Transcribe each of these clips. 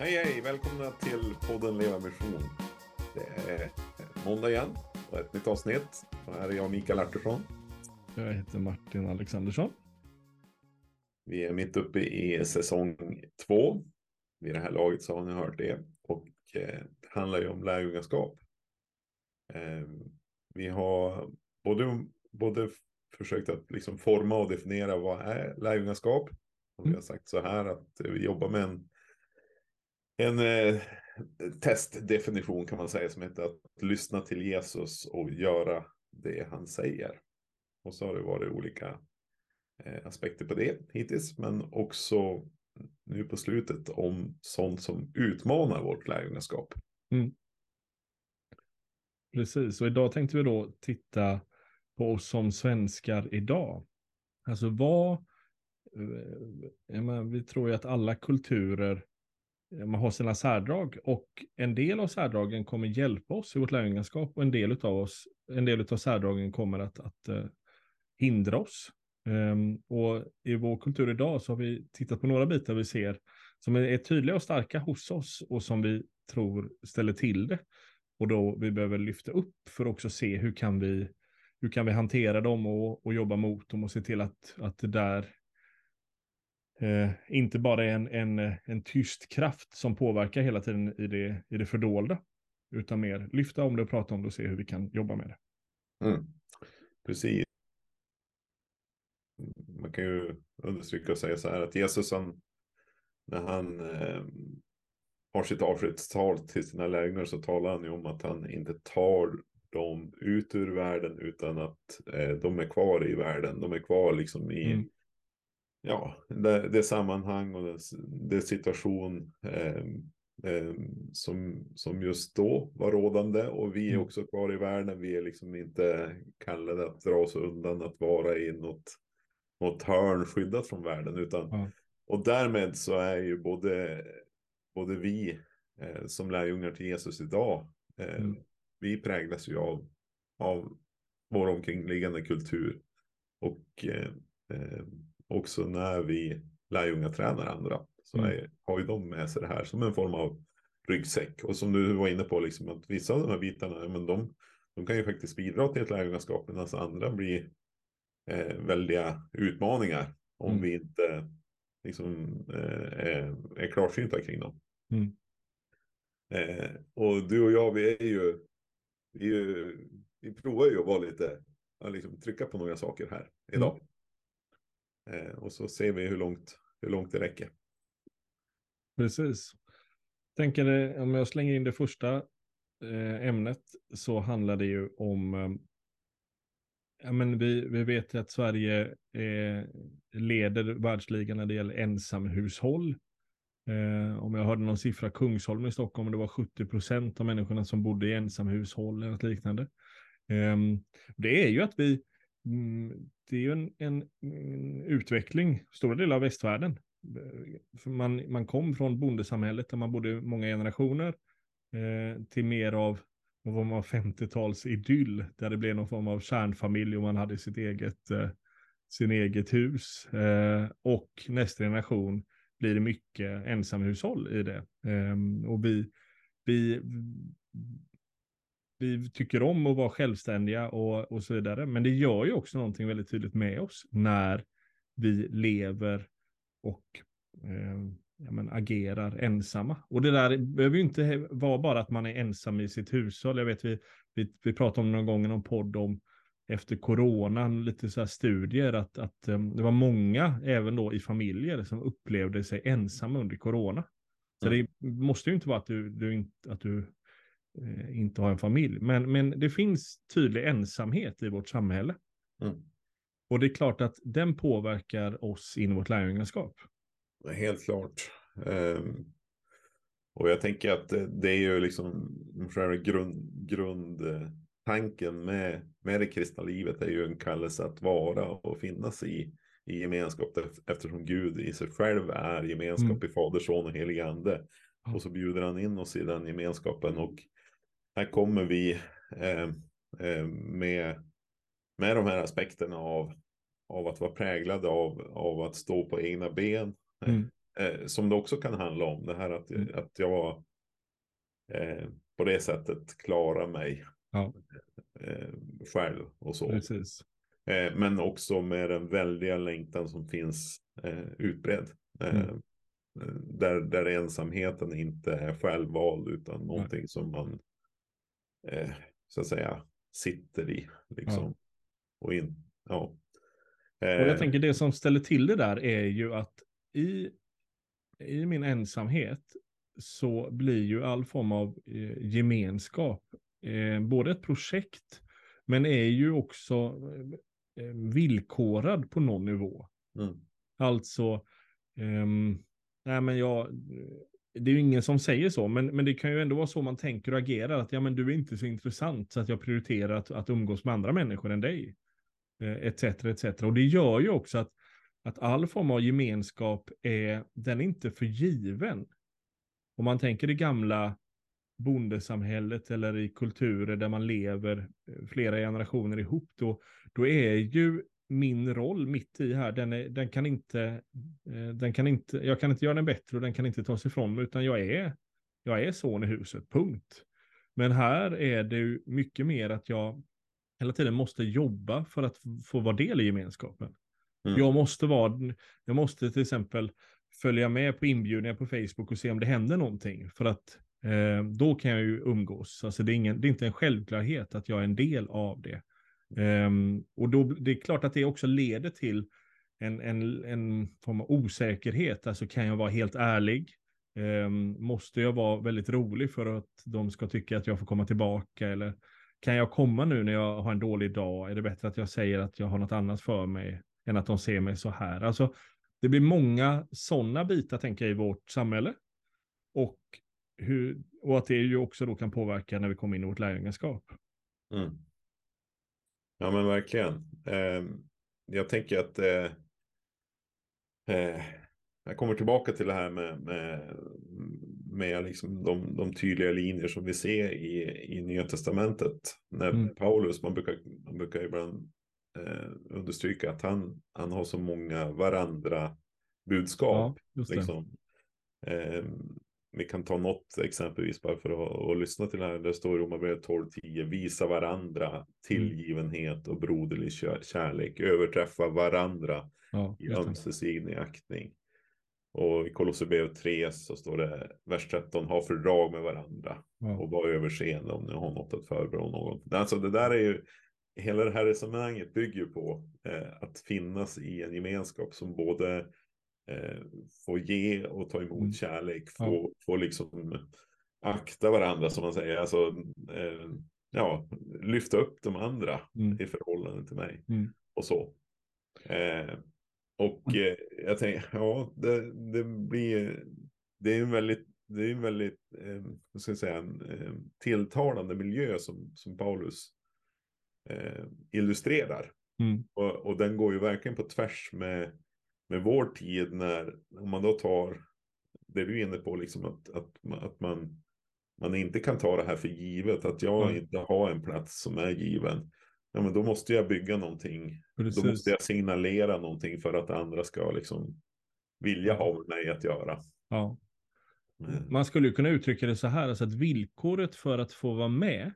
Hej hej! Välkomna till podden Leva Mission. Det är måndag igen och ett nytt avsnitt. Och här är jag Mikael Artursson. Jag heter Martin Alexandersson. Vi är mitt uppe i säsong två. Vid det här laget så har ni hört det. Och eh, det handlar ju om lärjungaskap. Eh, vi har både, både försökt att liksom forma och definiera vad är lärjungaskap. Och vi har sagt så här att vi jobbar med en, en eh, testdefinition kan man säga som heter att lyssna till Jesus och göra det han säger. Och så har det varit olika eh, aspekter på det hittills, men också nu på slutet om sånt som utmanar vårt lärjungaskap. Mm. Precis, och idag tänkte vi då titta på oss som svenskar idag. Alltså vad, eh, menar, vi tror ju att alla kulturer Eh, man har sina särdrag och en del av särdragen kommer hjälpa oss i vårt lärjungaskap och en del av oss, en del av särdragen kommer att, att eh, hindra oss. Um, och i vår kultur idag så har vi tittat på några bitar vi ser som är, är tydliga och starka hos oss och som vi tror ställer till det. Och då vi behöver lyfta upp för att också se hur kan vi, hur kan vi hantera dem och, och jobba mot dem och se till att, att det där eh, inte bara är en, en, en tyst kraft som påverkar hela tiden i det, i det fördolda, utan mer lyfta om det och prata om det och se hur vi kan jobba med det. Mm. Precis. Man kan ju understryka och säga så här att Jesus han, när han eh, har sitt avskedstal till sina lärjungar så talar han ju om att han inte tar dem ut ur världen utan att eh, de är kvar i världen. De är kvar liksom i mm. Ja, det, det, sammanhang och det, det situation eh, eh, som, som just då var rådande. Och vi är mm. också kvar i världen. Vi är liksom inte kallade att dra oss undan att vara i något, något hörn skyddat från världen. Utan, mm. Och därmed så är ju både både vi eh, som lärjungar till Jesus idag, eh, mm. vi präglas ju av, av vår omkringliggande kultur. Och eh, eh också när vi lärjungatränar andra så mm. är, har ju de med sig det här som en form av ryggsäck. Och som du var inne på, liksom, att vissa av de här bitarna, men de, de kan ju faktiskt bidra till ett lärjungaskap, medan andra blir eh, väldiga utmaningar om mm. vi inte liksom, eh, är, är klarsynta kring dem. Mm. Eh, och du och jag, vi är ju, vi, är ju, vi provar ju att vara lite, liksom trycka på några saker här idag. Mm. Eh, och så ser vi hur långt, hur långt det räcker. Precis. Tänker om jag slänger in det första eh, ämnet så handlar det ju om eh, Ja, men vi, vi vet att Sverige eh, leder världsligan när det gäller ensamhushåll. Eh, om jag hörde någon siffra, Kungsholmen i Stockholm, det var 70 procent av människorna som bodde i ensamhushåll eller något liknande. Eh, det är ju att vi, Mm, det är ju en, en, en, utveckling, stora delar av västvärlden. För man, man kom från bondesamhället där man bodde många generationer eh, till mer av någon form av 50-tals idyll där det blev någon form av kärnfamilj och man hade sitt eget, eh, sin eget hus. Eh, och nästa generation blir det mycket ensamhushåll i det. Ehm, och vi, vi, vi tycker om att vara självständiga och, och så vidare. Men det gör ju också någonting väldigt tydligt med oss när vi lever och eh, ja, men, agerar ensamma. Och det där behöver ju inte vara bara att man är ensam i sitt hushåll. Jag vet vi, vi, vi pratade om någon gång i någon podd om efter coronan, lite så här studier, att, att um, det var många, även då i familjer, som upplevde sig ensamma under corona. Så mm. det måste ju inte vara att du, du, inte, att du inte har en familj, men, men det finns tydlig ensamhet i vårt samhälle. Mm. Och det är klart att den påverkar oss in i vårt lärjungaskap. Helt klart. Um, och jag tänker att det, är ju liksom grund, grund tanken med, med det kristna livet är ju en kallelse att vara och finnas i, i gemenskap eftersom Gud i sig själv är gemenskap mm. i Fader, Son och Helig Ande. Och så bjuder han in oss i den gemenskapen och här kommer vi eh, eh, med, med de här aspekterna av, av att vara präglade av, av att stå på egna ben. Mm. eh, som det också kan handla om. Det här att, Mm. att jag på det sättet klarar mig Ja. själv och så. Precis. Men också med den väldiga längtan som finns utbredd. Mm. där, där ensamheten inte är självvald utan någonting som man eh, så att säga sitter i. Liksom. Och in, ja. Och Eh, jag tänker det som ställer till det där är ju att i, i min ensamhet så blir ju all form av eh, gemenskap eh, både ett projekt men är ju också eh, villkorad på någon nivå. mm, Alltså, ehm, nej men jag, det är ju ingen som säger så, men, men det kan ju ändå vara så man tänker och agerar, att ja men du är inte så intressant så att jag prioriterar att, att umgås med andra människor än dig. Eh, etc, etc. Och det gör ju också att, att all form av gemenskap är, den är inte för given. Om man tänker det gamla bondesamhället eller i kulturer där man lever eh, flera generationer ihop, då, då är ju min roll mitt i här, den, är, den kan inte, eh, den kan inte, jag kan inte göra den bättre och den kan inte tas ifrån mig, utan jag är, jag är son i huset, punkt. Men här är det ju mycket mer att jag hela tiden måste jobba för att få vara del i gemenskapen. Mm. Jag måste vara, jag måste till exempel följa med på inbjudningar på Facebook och se om det händer någonting. För att eh, då kan jag ju umgås. Alltså det är, ingen, det är inte en självklarhet att jag är en del av det. Ehm, och då, det är klart att det också leder till en, en, en form av osäkerhet. Alltså kan jag vara helt ärlig? Ehm, måste jag vara väldigt rolig för att de ska tycka att jag får komma tillbaka? Eller kan jag komma nu när jag har en dålig dag? Är det bättre att jag säger att jag har något annat för mig än att de ser mig så här? Alltså, det blir många sådana bitar, tänker jag, i vårt samhälle. Och, hur, och att det ju också då kan påverka när vi kommer in i vårt lärjungaskap. Mm. Ja men verkligen. Eh, jag tänker att eh, eh, jag kommer tillbaka till det här med, med, med liksom de, de tydliga linjer som vi ser i, i Nya Testamentet. När Mm. Paulus, man brukar, man brukar ibland eh, understryka att han, han har så många varandra budskap. det. Liksom. Eh, vi kan ta något exempelvis bara för att, att lyssna till det här. Det står i Romarbrevet 12.10. Visa varandra tillgivenhet och broderlig kär- kärlek. Överträffa varandra Ja, i ömsesidig aktning. Och i Kolosserbrevet 3 så står det vers 13. Ha fördrag med varandra. Ja. Och var överseende om ni har något att förebrå någon. Alltså det där är ju. Hela det här resonemanget bygger på eh, att finnas i en gemenskap som både eh, får ge och ta emot Mm. kärlek. Ja. Få, få liksom akta varandra som man säger. Alltså, eh, ja, lyfta upp de andra Mm. i förhållande till mig. Mm. Och så. Eh, och eh, jag tänker, ja, det, det blir, det är en väldigt, det är en väldigt, eh, vad ska jag säga, en eh, tilltalande miljö som, som Paulus eh, illustrerar. Mm. Och, och den går ju verkligen på tvärs med, med vår tid när, om man då tar det du är inne på, liksom att, att, att man, man inte kan ta det här för givet, att jag Mm. inte har en plats som är given. Ja, men då måste jag bygga någonting. Då Precis. måste jag signalera någonting för att andra ska liksom vilja Ja. ha med mig att göra. Ja. Eh, Man skulle kunna uttrycka det så här, alltså att villkoret för att få vara med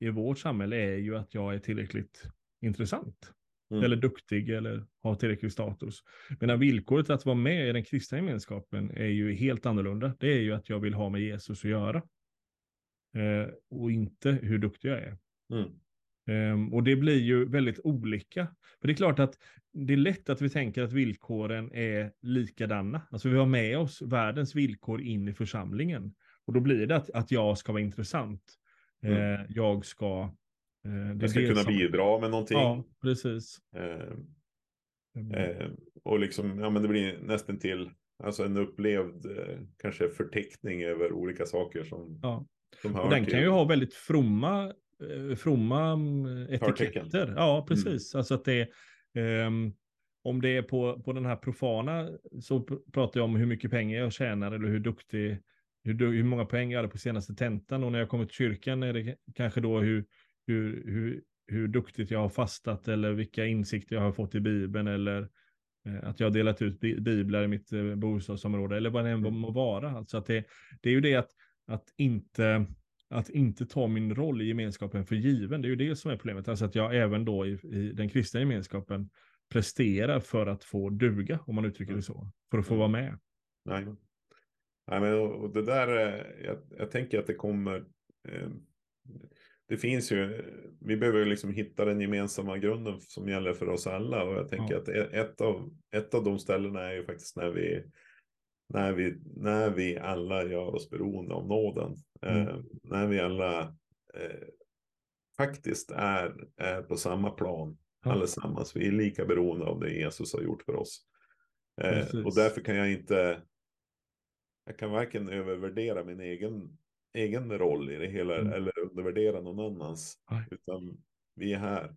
i vårt samhälle är ju att jag är tillräckligt intressant. Mm. Eller duktig eller har tillräcklig status. Men villkoret att vara med i den kristna gemenskapen är ju helt annorlunda. Det är ju att jag vill ha med Jesus att göra. Eh, och inte hur duktig jag är. Mm. Ehm, och det blir ju väldigt olika. För det är klart att det är lätt att vi tänker att villkoren är likadana. Alltså vi har med oss världens villkor in i församlingen. Och då blir det att, att jag ska vara intressant. Mm. Eh, jag ska... Eh, det Jag ska det kunna som- bidra med någonting. Ja, precis. Eh, Mm. Eh, och liksom, ja men det blir nästan till alltså en upplevd kanske förteckning över olika saker som, Ja. som hör Och den till. kan ju ha väldigt fromma, fromma mm, etiketter. Ja, precis. Alltså att det ehm, om det är på, på den här profana så pr- pratar jag om hur mycket pengar jag tjänar eller hur duktig, hur, hur många poäng jag hade på senaste tentan och när jag kommer till kyrkan är det kanske då hur, hur, hur, hur duktigt jag har fastat eller vilka insikter jag har fått i Bibeln eller eh, att jag har delat ut biblar i mitt eh, bostadsområde eller vad det än mm. må vara. Alltså att det, det är ju det att, att inte att inte ta min roll i gemenskapen för given. Det är ju det som är problemet. Alltså att jag även då i, i den kristna gemenskapen presterar för att få duga, om man uttrycker det så. För att få vara med. Nej. Nej, men och det där, eh, jag, jag tänker att det kommer, eh, det finns ju, vi behöver liksom hitta den gemensamma grunden som gäller för oss alla och jag tänker ja. att ett av, ett av de ställena är ju faktiskt när vi, när vi, när vi alla gör oss beroende av nåden. Mm. Eh, när vi alla eh, faktiskt är, är på samma plan ja. allesammans. Vi är lika beroende av det Jesus har gjort för oss. Eh, och därför kan jag inte, jag kan varken övervärdera min egen, egen roll i det hela mm. eller undervärdera någon annans. Aj. Utan vi är här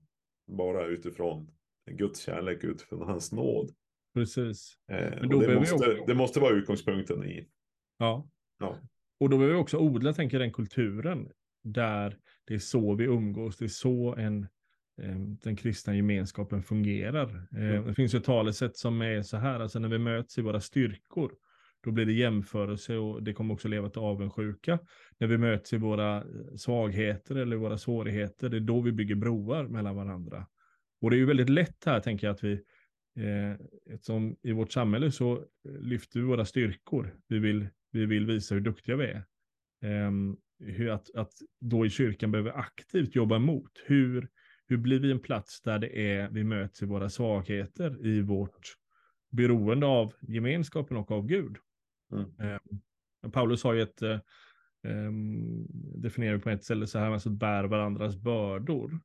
bara utifrån Guds kärlek, utifrån hans nåd. Precis. Eh, Men då det, måste, också... det måste vara utgångspunkten i. Ja. ja. Och då behöver vi också odla, tänker den kulturen, där det är så vi umgås, det är så en, den kristna gemenskapen fungerar. Mm. Det finns ju ett talesätt som är så här, alltså när vi möts i våra styrkor, då blir det jämförelse och det kommer också leva till avundsjuka. När vi möts i våra eh, svagheter eller våra svårigheter, det är då vi bygger broar mellan varandra. Och det är ju väldigt lätt här, tänker jag, att vi, eh, eftersom i vårt samhälle så eh, lyfter vi våra styrkor. Vi vill vi vill visa hur duktiga vi är. Eh, hur att, att då i kyrkan behöver aktivt jobba emot. Hur, hur blir vi en plats där det är, vi möts i våra svagheter, i vårt beroende av gemenskapen och av Gud. Mm. Um, Paulus har ju ett, um, definierar på ett ställe så här, alltså bär varandras bördor.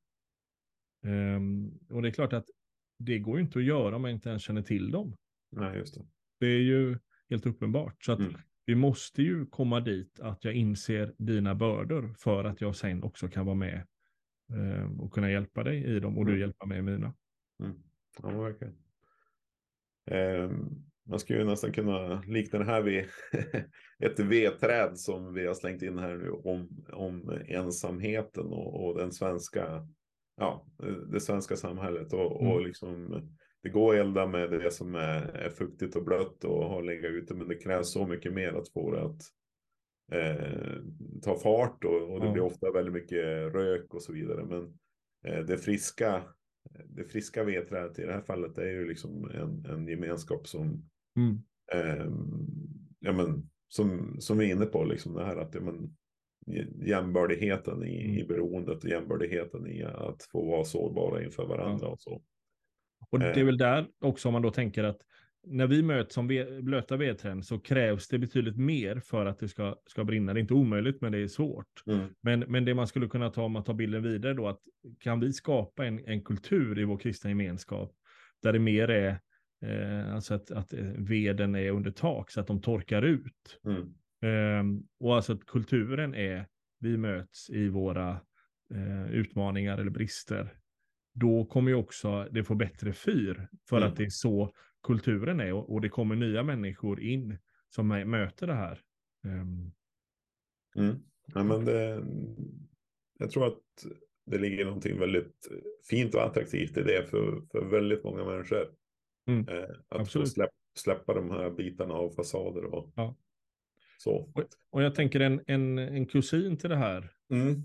Um, och det är klart att det går ju inte att göra om man inte ens känner till dem. Nej, just det. Det är ju helt uppenbart. Så att mm vi måste ju komma dit att jag inser dina bördor för att jag sen också kan vara med eh, och kunna hjälpa dig i dem och mm. du hjälpa mig i mina. Mm. Ja, verkligen. Eh, man skulle ju nästan kunna likna det här vid ett vedträd som vi har slängt in här nu om, om ensamheten och, och den svenska, ja, det svenska samhället och, mm. och liksom det går att elda med det som är, är fuktigt och blött och har legat ute, men det krävs så mycket mer att få det att eh, ta fart och, och det mm. blir ofta väldigt mycket rök och så vidare. Men eh, det friska, det friska vedträdet i det här fallet är ju liksom en, en gemenskap som, mm. eh, ja men, som, som vi är inne på, liksom det här att ja, men, jämbördigheten i, mm. i beroendet och jämbördigheten i att få vara sårbara inför varandra och så. Och det är eh. väl där också om man då tänker att när vi möts som blöta vedträn så krävs det betydligt mer för att det ska, ska brinna. Det är inte omöjligt, men det är svårt. Mm. Men, men det man skulle kunna ta om man tar bilden vidare då, att kan vi skapa en, en kultur i vår kristna gemenskap där det mer är eh, alltså att, att eh, veden är under tak så att de torkar ut. Mm. Eh, och alltså att kulturen är, vi möts i våra eh, utmaningar eller brister då kommer ju också det få bättre fyr. För mm. att det är så kulturen är och, och, det kommer nya människor in som möter det här. Um. Mm. Ja, men det, jag tror att det ligger någonting väldigt fint och attraktivt i det för, för väldigt många människor. Mm. Eh, att Absolut. få släpp, släppa de här bitarna av fasader och ja. så. Och, och, jag tänker en, en, en kusin till det här mm.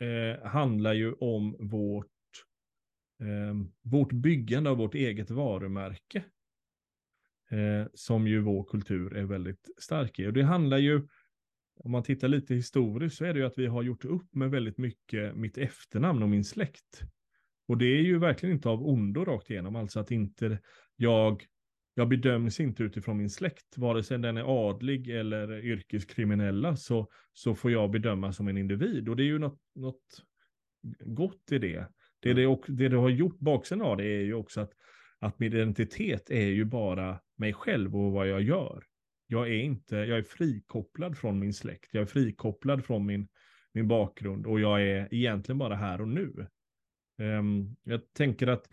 eh, handlar ju om vårt eh, vårt byggande av vårt eget varumärke. Eh, som ju vår kultur är väldigt stark i. Och det handlar ju, om man tittar lite historiskt, så är det ju att vi har gjort upp med väldigt mycket mitt efternamn och min släkt. Och det är ju verkligen inte av ondo rakt igenom, alltså att inte jag, jag bedöms inte utifrån min släkt, vare sig den är adlig eller yrkeskriminella, så, så får jag bedömas som en individ. Och det är ju något, något gott i det. Det, det, och, det det har gjort, baksidan av det är ju också att, att min identitet är ju bara mig själv och vad jag gör. Jag är inte, jag är frikopplad från min släkt, jag är frikopplad från min, min bakgrund och jag är egentligen bara här och nu. Um, jag tänker att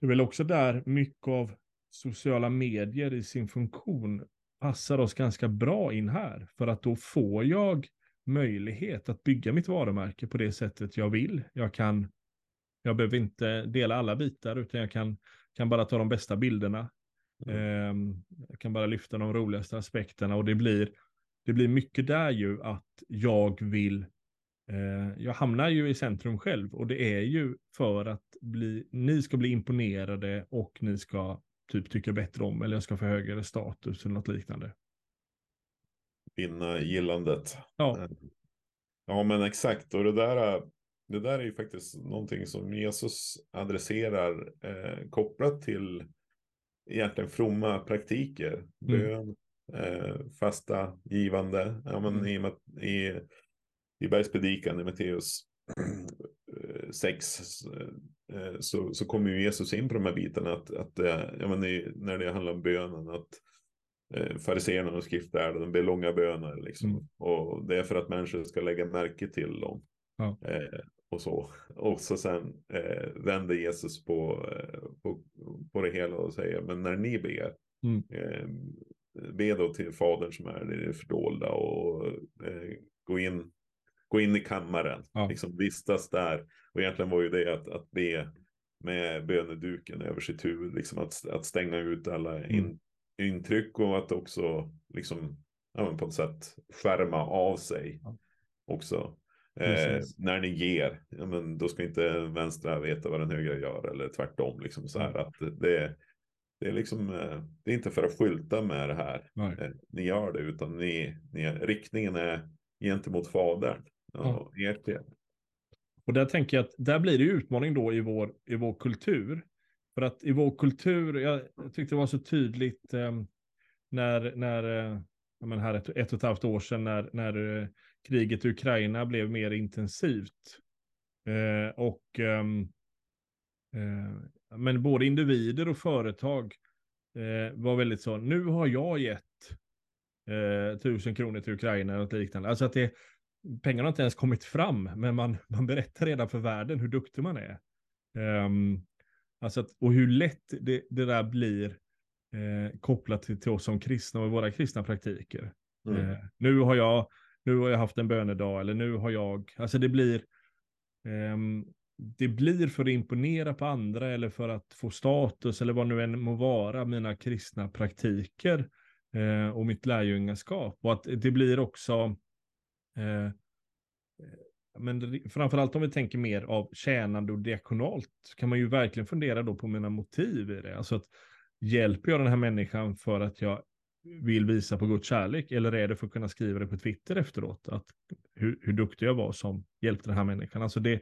det är väl också där mycket av sociala medier i sin funktion passar oss ganska bra in här. För att då får jag möjlighet att bygga mitt varumärke på det sättet jag vill. Jag kan jag behöver inte dela alla bitar, utan jag kan, kan bara ta de bästa bilderna. Mm. Eh, jag kan bara lyfta de roligaste aspekterna och det blir, det blir mycket där ju att jag vill jag hamnar ju i centrum själv och det är ju för att bli, ni ska bli imponerade och ni ska typ tycka bättre om eller jag ska få högre status eller något liknande. Vinna gillandet. Ja. Eh, Ja, men exakt. Och det där, det där är ju faktiskt någonting som Jesus adresserar eh, kopplat till egentligen fromma praktiker. Bön, eh, fasta, givande. Ja, men i, Mat- i, i bergspredikan i Matteus eh, 6 eh, så, så kommer ju Jesus in på de här bitarna. Att, att eh, ja, men när det handlar om bönen, att eh, fariséerna och skriftlärda, de ber långa böner liksom. Mm. Och det är för att människor ska lägga märke till dem. Ja. Eh, och så. Och så sen eh, vänder Jesus på, eh, på, på det hela och säger, men när ni ber, Mm. eh, be då till Fadern som är i det fördolda och eh, gå in gå in i kammaren, Ja. liksom vistas där. Och egentligen var ju det att, att be med böneduken över sitt huvud, liksom att, att stänga ut alla in, Mm. intryck och att också liksom, ja, men på något sätt skärma av sig Ja. också. Eh, när ni ger, ja, men då ska inte den vänstra veta vad den högra gör eller tvärtom. Liksom så här, Mm. att det, det är liksom, eh, det är inte för att skylta med det här. Eh, ni gör det, utan ni, ni, riktningen är gentemot fadern. Ja, ert det. Och där tänker jag att där blir det utmaning då i vår, i vår kultur. För att i vår kultur, jag, tyckte det var så tydligt eh, när, när eh, men här ett, ett och ett halvt år sedan när, när eh, kriget i Ukraina blev mer intensivt. Eh, och ehm, eh, men både individer och företag eh, var väldigt så, nu har jag gett tusen kronor till Ukraina något liknande. Alltså att det, pengarna har inte ens kommit fram, men man, man berättar redan för världen hur duktig man är. Ehm, alltså att, och hur lätt det, det där blir eh, kopplat till, till oss som kristna och våra kristna praktiker. Mm. Eh, nu, har jag, nu har jag haft en bönedag, eller nu har jag, alltså det blir, ehm, det blir för att imponera på andra eller för att få status eller vad nu än må vara, mina kristna praktiker eh, och mitt lärjungaskap. Och att det blir också, eh, men framförallt om vi tänker mer av tjänande och diakonalt, kan man ju verkligen fundera då på mina motiv i det. Alltså att hjälper jag den här människan för att jag vill visa på Guds kärlek eller är det för att kunna skriva det på Twitter efteråt? Att hur, hur duktig jag var som hjälpte den här människan. Alltså det,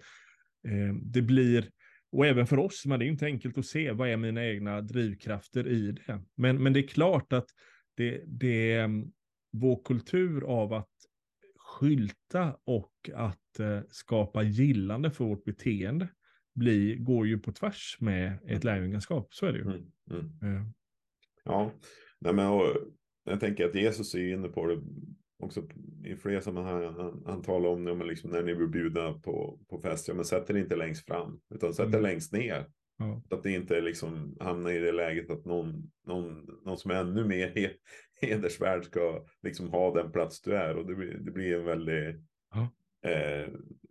eh, det blir, och även för oss, men det är inte enkelt att se vad är mina egna drivkrafter i det. Men, men det är klart att det, det är vår kultur av att skylta och att eh, skapa gillande för vårt beteende blir, går ju på tvärs med ett lärjungaskap. Så är det ju. Mm. Mm. Eh, Ja, Nej, men, och, jag tänker att Jesus är inne på det också i flera sammanhang. Han, han talar om det, men liksom, när ni vill bjuda på, på fest, ja, men sätt er inte längst fram, utan sätt er Mm. längst ner. Ja. Att ni inte liksom hamnar i det läget att någon, någon, någon som är ännu mer he- hedersvärd ska liksom ha den plats du är. Och det blir, det blir en väldigt... Ja. Eh,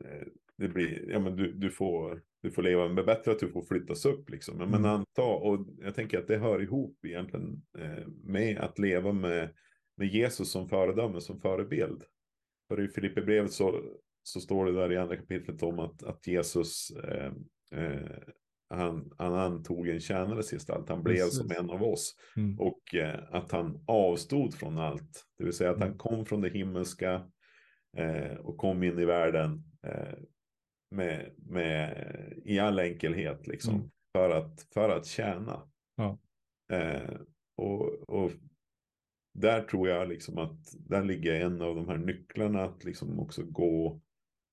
eh, det blir, ja men du, du får, du får leva med bättre att du får flyttas upp liksom. Men, men Mm. anta, och jag tänker att det hör ihop egentligen eh, med att leva med, med Jesus som föredöme, som förebild. För i Filipperbrevet så, så står det där i andra kapitlet om att, att Jesus eh, eh, han, han antog en tjänares gestalt. Han blev Precis. som en av oss. Mm. Och eh, att han avstod från allt. Det vill säga att han Mm. kom från det himmelska eh, och kom in i världen eh, med, med, i all enkelhet. Liksom, Mm. för, att, för att tjäna. Ja. Eh, och, och där tror jag liksom att där ligger en av de här nycklarna att liksom också gå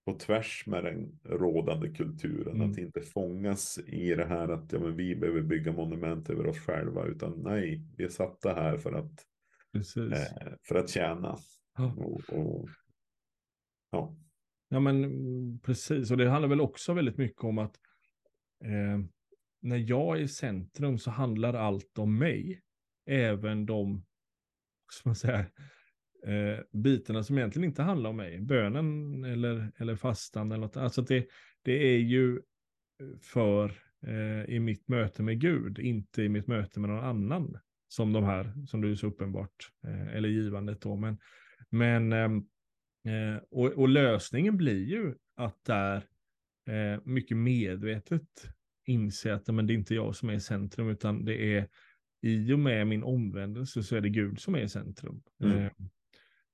på tvärs med den rådande kulturen. Mm. Att inte fångas i det här att ja, men vi behöver bygga monument över oss själva. Utan nej, vi är satta här för att, eh, för att tjäna. Ja. Och, och, ja. Ja, men precis. Och det handlar väl också väldigt mycket om att eh, när jag är i centrum så handlar allt om mig. Även de, ska man säga, eh, bitarna som egentligen inte handlar om mig. Bönen eller, eller fastan eller något. Alltså det, det är ju för eh, i mitt möte med Gud, inte i mitt möte med någon annan. Som de här, som du så uppenbart, eh, eller givandet då. Men, men ehm, eh, och, och, lösningen blir ju att där eh, mycket medvetet inse att men det är inte jag som är i centrum, utan det är i och med min omvändelse så är det Gud som är i centrum. Mm.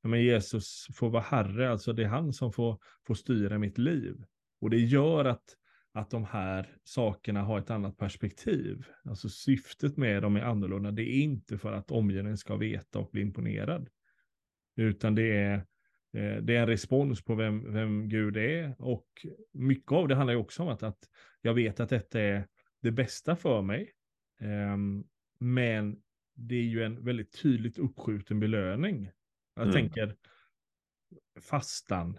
Men Jesus får vara herre, alltså det är han som får, får styra mitt liv. Och det gör att, att de här sakerna har ett annat perspektiv. Alltså syftet med dem är annorlunda. Det är inte för att omgivningen ska veta och bli imponerad. Utan det är, eh, det är en respons på vem, vem Gud är. Och mycket av det handlar ju också om att, att jag vet att detta är det bästa för mig. Um, men det är ju en väldigt tydligt uppskjuten belöning. Jag mm. tänker fastan.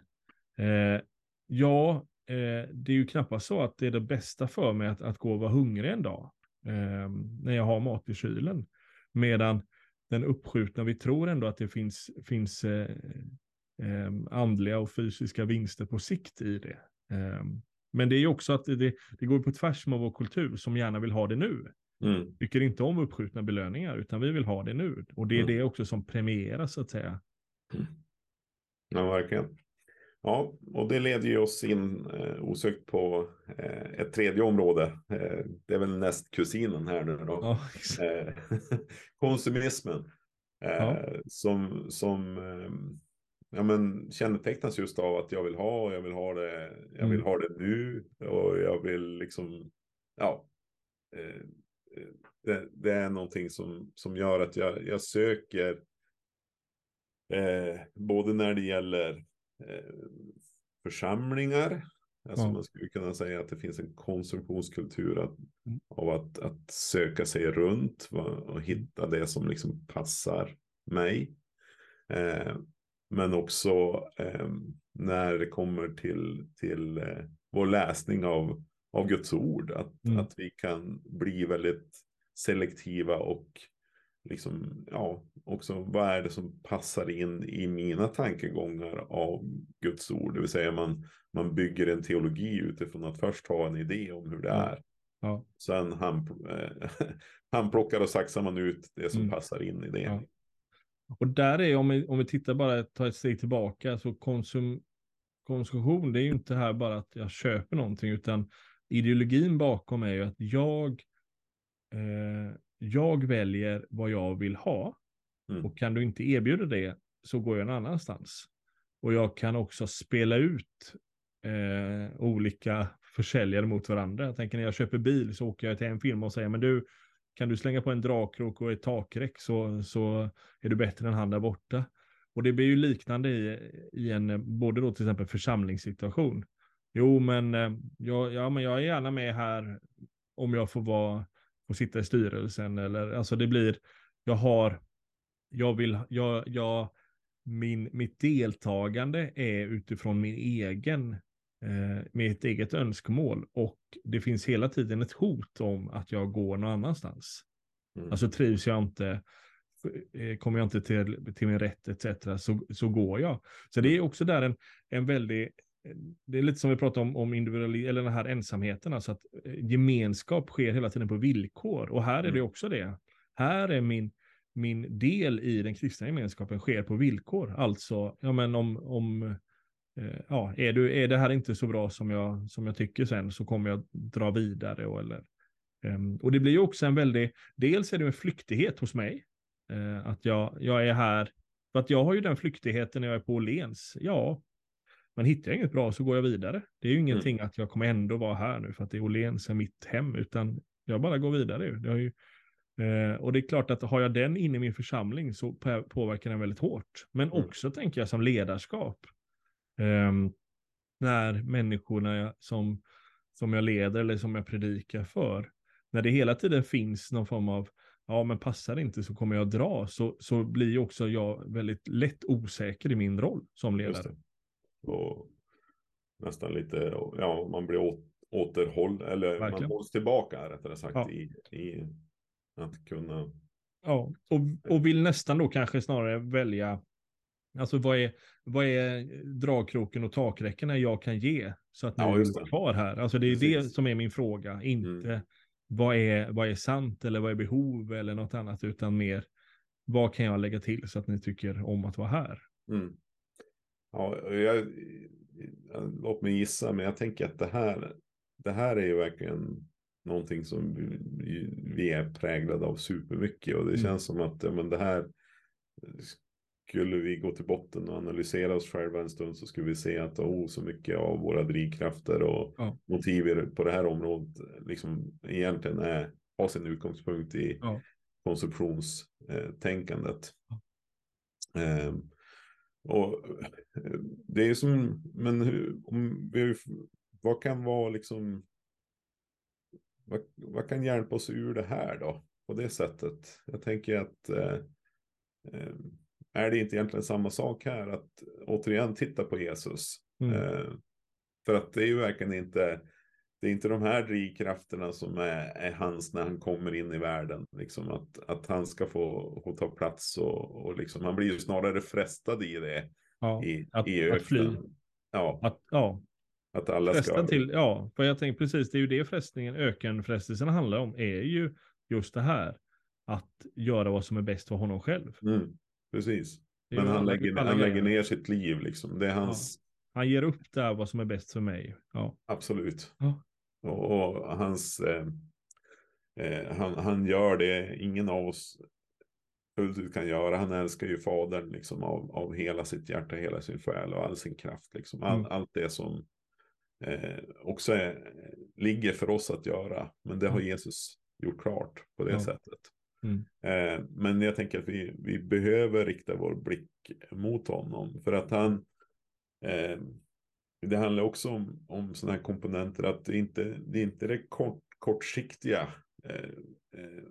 Eh, ja, eh, det är ju knappast så att det är det bästa för mig att, att gå och vara hungrig en dag. Eh, när jag har mat i kylen. Medan den uppskjutna, vi tror ändå att det finns, finns eh, eh, andliga och fysiska vinster på sikt i det. Eh, men det är ju också att det, det går på tvärs med vår kultur som gärna vill ha det nu. Mm. Tycker inte om uppskjutna belöningar, utan vi vill ha det nu. Och det är mm. det också som premieras, så att säga. Mm. Ja, verkligen. Ja, och det leder ju oss in eh, osökt på eh, ett tredje område. Eh, det är väl näst kusinen här nu då. Ja, eh, konsumismen. Eh, ja. Som, som eh, ja, men, kännetecknas just av att jag vill ha och jag vill ha det. Jag vill mm. ha det nu och jag vill liksom. Ja. Det, det, är någonting som, som gör att jag, jag söker Eh, både när det gäller eh, församlingar, alltså ja. man skulle kunna säga att det finns en konsumtionskultur att, mm. av att, att söka sig runt och hitta det som liksom passar mig. Eh, men också eh, när det kommer till, till eh, vår läsning av, av Guds ord, att, mm. att vi kan bli väldigt selektiva och liksom, ja, också vad är det som passar in i mina tankegångar av Guds ord. Det vill säga man, man bygger en teologi utifrån att först ha en idé om hur det är. Ja. Sen han, eh, han plockar och saxar man ut det som mm. passar in i det. Ja. Och där är, om vi, om vi tittar bara, tar ett steg tillbaka, så konsum, konsumtion, det är ju inte här bara att jag köper någonting, utan ideologin bakom är ju att jag eh, jag väljer vad jag vill ha. Mm. Och kan du inte erbjuda det så går jag någon annanstans. Och jag kan också spela ut eh, olika försäljare mot varandra. Jag tänker när jag köper bil så åker jag till en firma och säger, men du, kan du slänga på en dragkrok och ett takräck så, så är du bättre än han där borta. Och det blir ju liknande i, i en, både då till exempel församlingssituation. Jo, men, eh, jag, ja, men jag är gärna med här om jag får vara och sitta i styrelsen eller alltså det blir, jag har, jag vill, jag, jag, min, mitt deltagande är utifrån min egen, eh, mitt eget önskemål och det finns hela tiden ett hot om att jag går någon annanstans. Mm. Alltså trivs jag inte, eh, kommer jag inte till, till min rätt etc. Så, så går jag. Så det är också där en, en väldig det är lite som vi pratade om, om individualism, eller den här ensamheten, alltså att eh, gemenskap sker hela tiden på villkor. Och här är det mm. också det. Här är min, min del i den kristna gemenskapen sker på villkor. Alltså, ja men om, om eh, ja, är, du, är det här inte så bra som jag, som jag tycker sen så kommer jag dra vidare. Och, eller, um, och det blir ju också en väldig, dels är det en flyktighet hos mig. Uh, att jag, jag är här, för att jag har ju den flyktigheten när jag är på Åhléns. Ja, men hittar jag inget bra så går jag vidare. Det är ju mm. ingenting mm. att jag kommer ändå vara här nu för att det är Åhléns är mitt hem, utan jag bara går vidare. Ju, eh, och det är klart att har jag den inne i min församling så påverkar den väldigt hårt. Men mm. också tänker jag som ledarskap. Eh, när människorna som, som jag leder eller som jag predikar för, när det hela tiden finns någon form av ja men passar det inte så kommer jag dra, så, så blir också jag väldigt lätt osäker i min roll som ledare. Och nästan lite, ja, man blir återhåll, eller Verkligen. man hålls tillbaka rättare sagt ja. i, i att kunna. Ja, och, och vill nästan då kanske snarare välja Alltså vad är, vad är dragkroken och takräckena jag kan ge så att ni Ja, är kvar här? Alltså det är Precis. det som är min fråga, inte Mm. vad, är, vad är sant eller vad är behov eller något annat, utan mer vad kan jag lägga till så att ni tycker om att vara här? Mm. Ja, jag, låt mig gissa, men jag tänker att det här, det här är ju verkligen någonting som vi, är präglade av supermycket. Och det Mm. känns som att ja, men det här, skulle vi gå till botten och analysera oss själva en stund så skulle vi se att oh, så mycket av våra drivkrafter och Ja. motiv på det här området liksom egentligen är, har sin utgångspunkt i Ja. konsumtionstänkandet. Eh, och eh, det är som, men hur, om vi, vad kan vara liksom, vad, vad kan hjälpa oss ur det här då? På det sättet. Jag tänker att eh, eh, är det inte egentligen samma sak här att återigen titta på Jesus? Mm. Eh, för att det är ju verkligen inte, det är inte de här drivkrafterna som är, är hans när han kommer in i världen. Liksom att, att han ska få, få ta plats och, och liksom, han blir ju snarare frestad i det. Ja, I, att, i att fly. Ja, Att, ja, att alla ska... frestad till, ja, för jag tänker precis, det är ju det frestningen, ökenfrestelsen handlar om, är ju just det här. Att göra vad som är bäst för honom själv. Mm, precis. Men han lägger, han lägger ner sitt liv liksom. Det är hans, Han ger upp där vad som är bäst för mig. Ja, absolut. Ja. Och, och hans, eh, eh, han, han gör det ingen av oss fullt ut kan göra. Han älskar ju fadern liksom av, av hela sitt hjärta, hela sin själ och all sin kraft. Liksom. All, Mm. Allt det som eh, också är, ligger för oss att göra. Men det har Mm. Jesus gjort klart på det Ja. sättet. Mm. Eh, men jag tänker att vi, vi behöver rikta vår blick mot honom. För att han, eh, det handlar också om, om sådana här komponenter att det inte det är inte det kort, kortsiktiga eh, eh,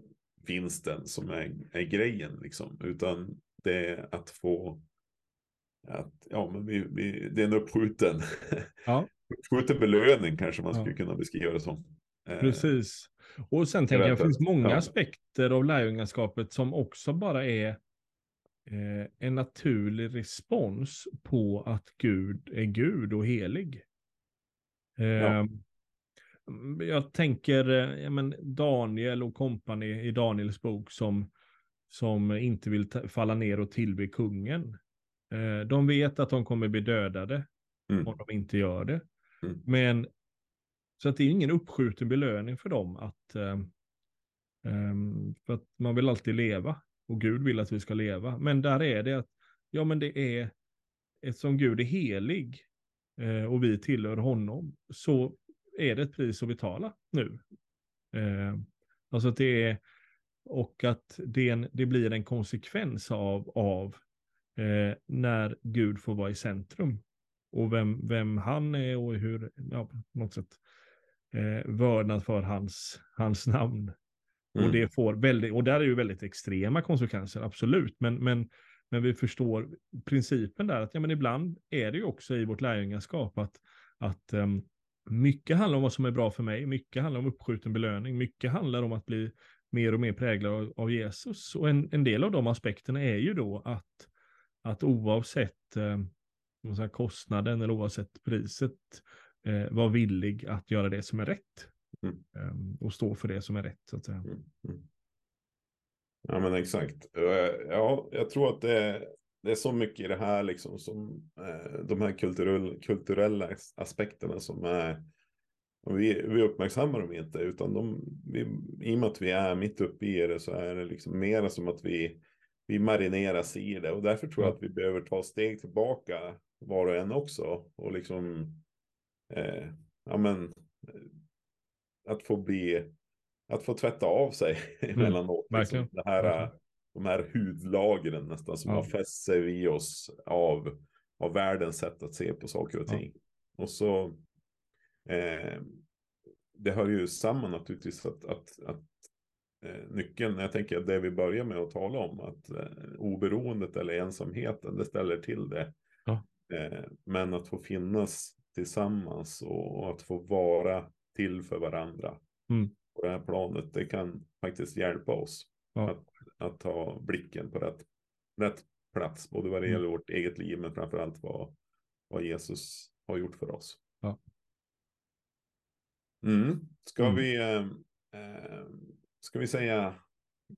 vinsten som är, är grejen liksom, utan det är att få att, ja, men vi, vi, det är en uppskjuten, Ja. uppskjuten belöning kanske man Ja. skulle kunna beskriva det som. Eh, precis. Och sen tänker jag, det finns många ja. aspekter av lärjungaskapet som också bara är en naturlig respons på att Gud är Gud och helig. Eh, Ja. Jag tänker eh, ja, men Daniel och kompani i Daniels bok som, som inte vill falla ner och tillbe kungen. Eh, de vet att de kommer bli dödade Mm. om de inte gör det. Mm. Men så att det är ingen uppskjuten belöning för dem att eh, ehm, för att man vill alltid leva och Gud vill att vi ska leva. Men där är det att ja, men det är eftersom Gud är helig eh, och vi tillhör honom så är det ett pris att betala nu. Eh, alltså att det är och att det, en, det blir en konsekvens av, av eh, när Gud får vara i centrum och vem, vem han är och hur, ja, på något sätt, eh, vördnad för hans, hans namn. Mm. Och det får väldigt, och där är ju väldigt extrema konsekvenser, absolut, men, men, men vi förstår principen där att ja, men ibland är det ju också i vårt lärjungaskap att, att um, mycket handlar om vad som är bra för mig, mycket handlar om uppskjuten belöning, mycket handlar om att bli mer och mer präglad av, av Jesus. Och en, en del av de aspekterna är ju då att, att oavsett eh, kostnaden eller oavsett priset eh, vara villig att göra det som är rätt. Mm. Eh, och stå för det som är rätt. Så att säga. Mm, mm. Ja men exakt. Eh, Ja, jag tror att det är, det är så mycket i det här liksom som eh, de här kulturell, kulturella as- aspekterna som är vi, vi uppmärksammar dem inte utan de, vi, i och med att vi är mitt uppe i det så är det liksom mer som att vi, vi marineras i det och därför tror jag att vi behöver ta steg tillbaka var och en också och liksom eh, ja men att få bli att få tvätta av sig emellanåt. Liksom, verkligen, det här, verkligen. De här hudlagren nästan som Ja. har fäst sig vid oss av, av världens sätt att se på saker och Ja. ting. Och så eh, det hör ju samman naturligtvis att, att, att eh, nyckeln, jag tänker att det vi börjar med att tala om, att eh, oberoendet eller ensamheten, det ställer till det. Ja. Eh, men att få finnas tillsammans och, och att få vara till för varandra Mm. på det här planet, det kan faktiskt hjälpa oss Ja. att, att ta blicken på rätt, rätt plats, både vad det Mm. gäller vårt eget liv, men framför allt vad, vad Jesus har gjort för oss. Ja. Mm. Ska Mm. vi, eh, ska vi säga,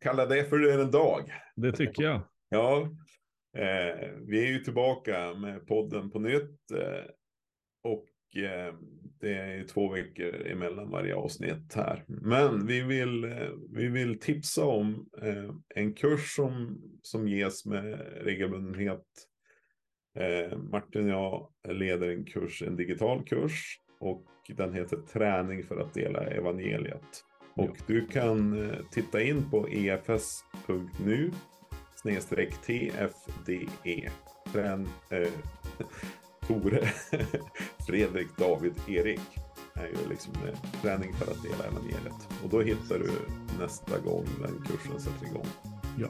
kalla det för en dag? Det tycker jag. Ja, eh, vi är ju tillbaka med podden på nytt. Eh, och det är två veckor emellan varje avsnitt här. Men vi vill, eh, vi vill tipsa om eh, en kurs som, som ges med regelbundenhet. Eh, Martin och jag leder en kurs, en digital kurs. Och den heter Träning för att dela evangeliet. Och du kan eh, titta in på efs.nu snedstreck TFDE. Trän, eh, Tore, Fredrik, David, Erik är ju liksom eh, träning för att dela evangeliet. Och då hittar du nästa gång den kursen sätter igång. Ja.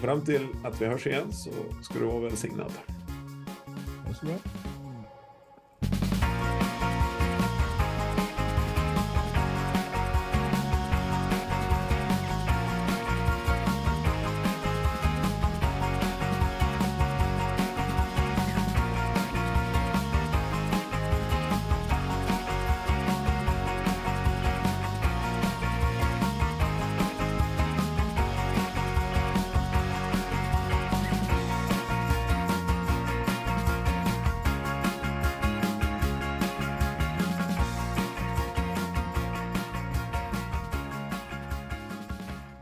Fram till att vi hörs igen så ska du vara välsignad. Ha det så bra.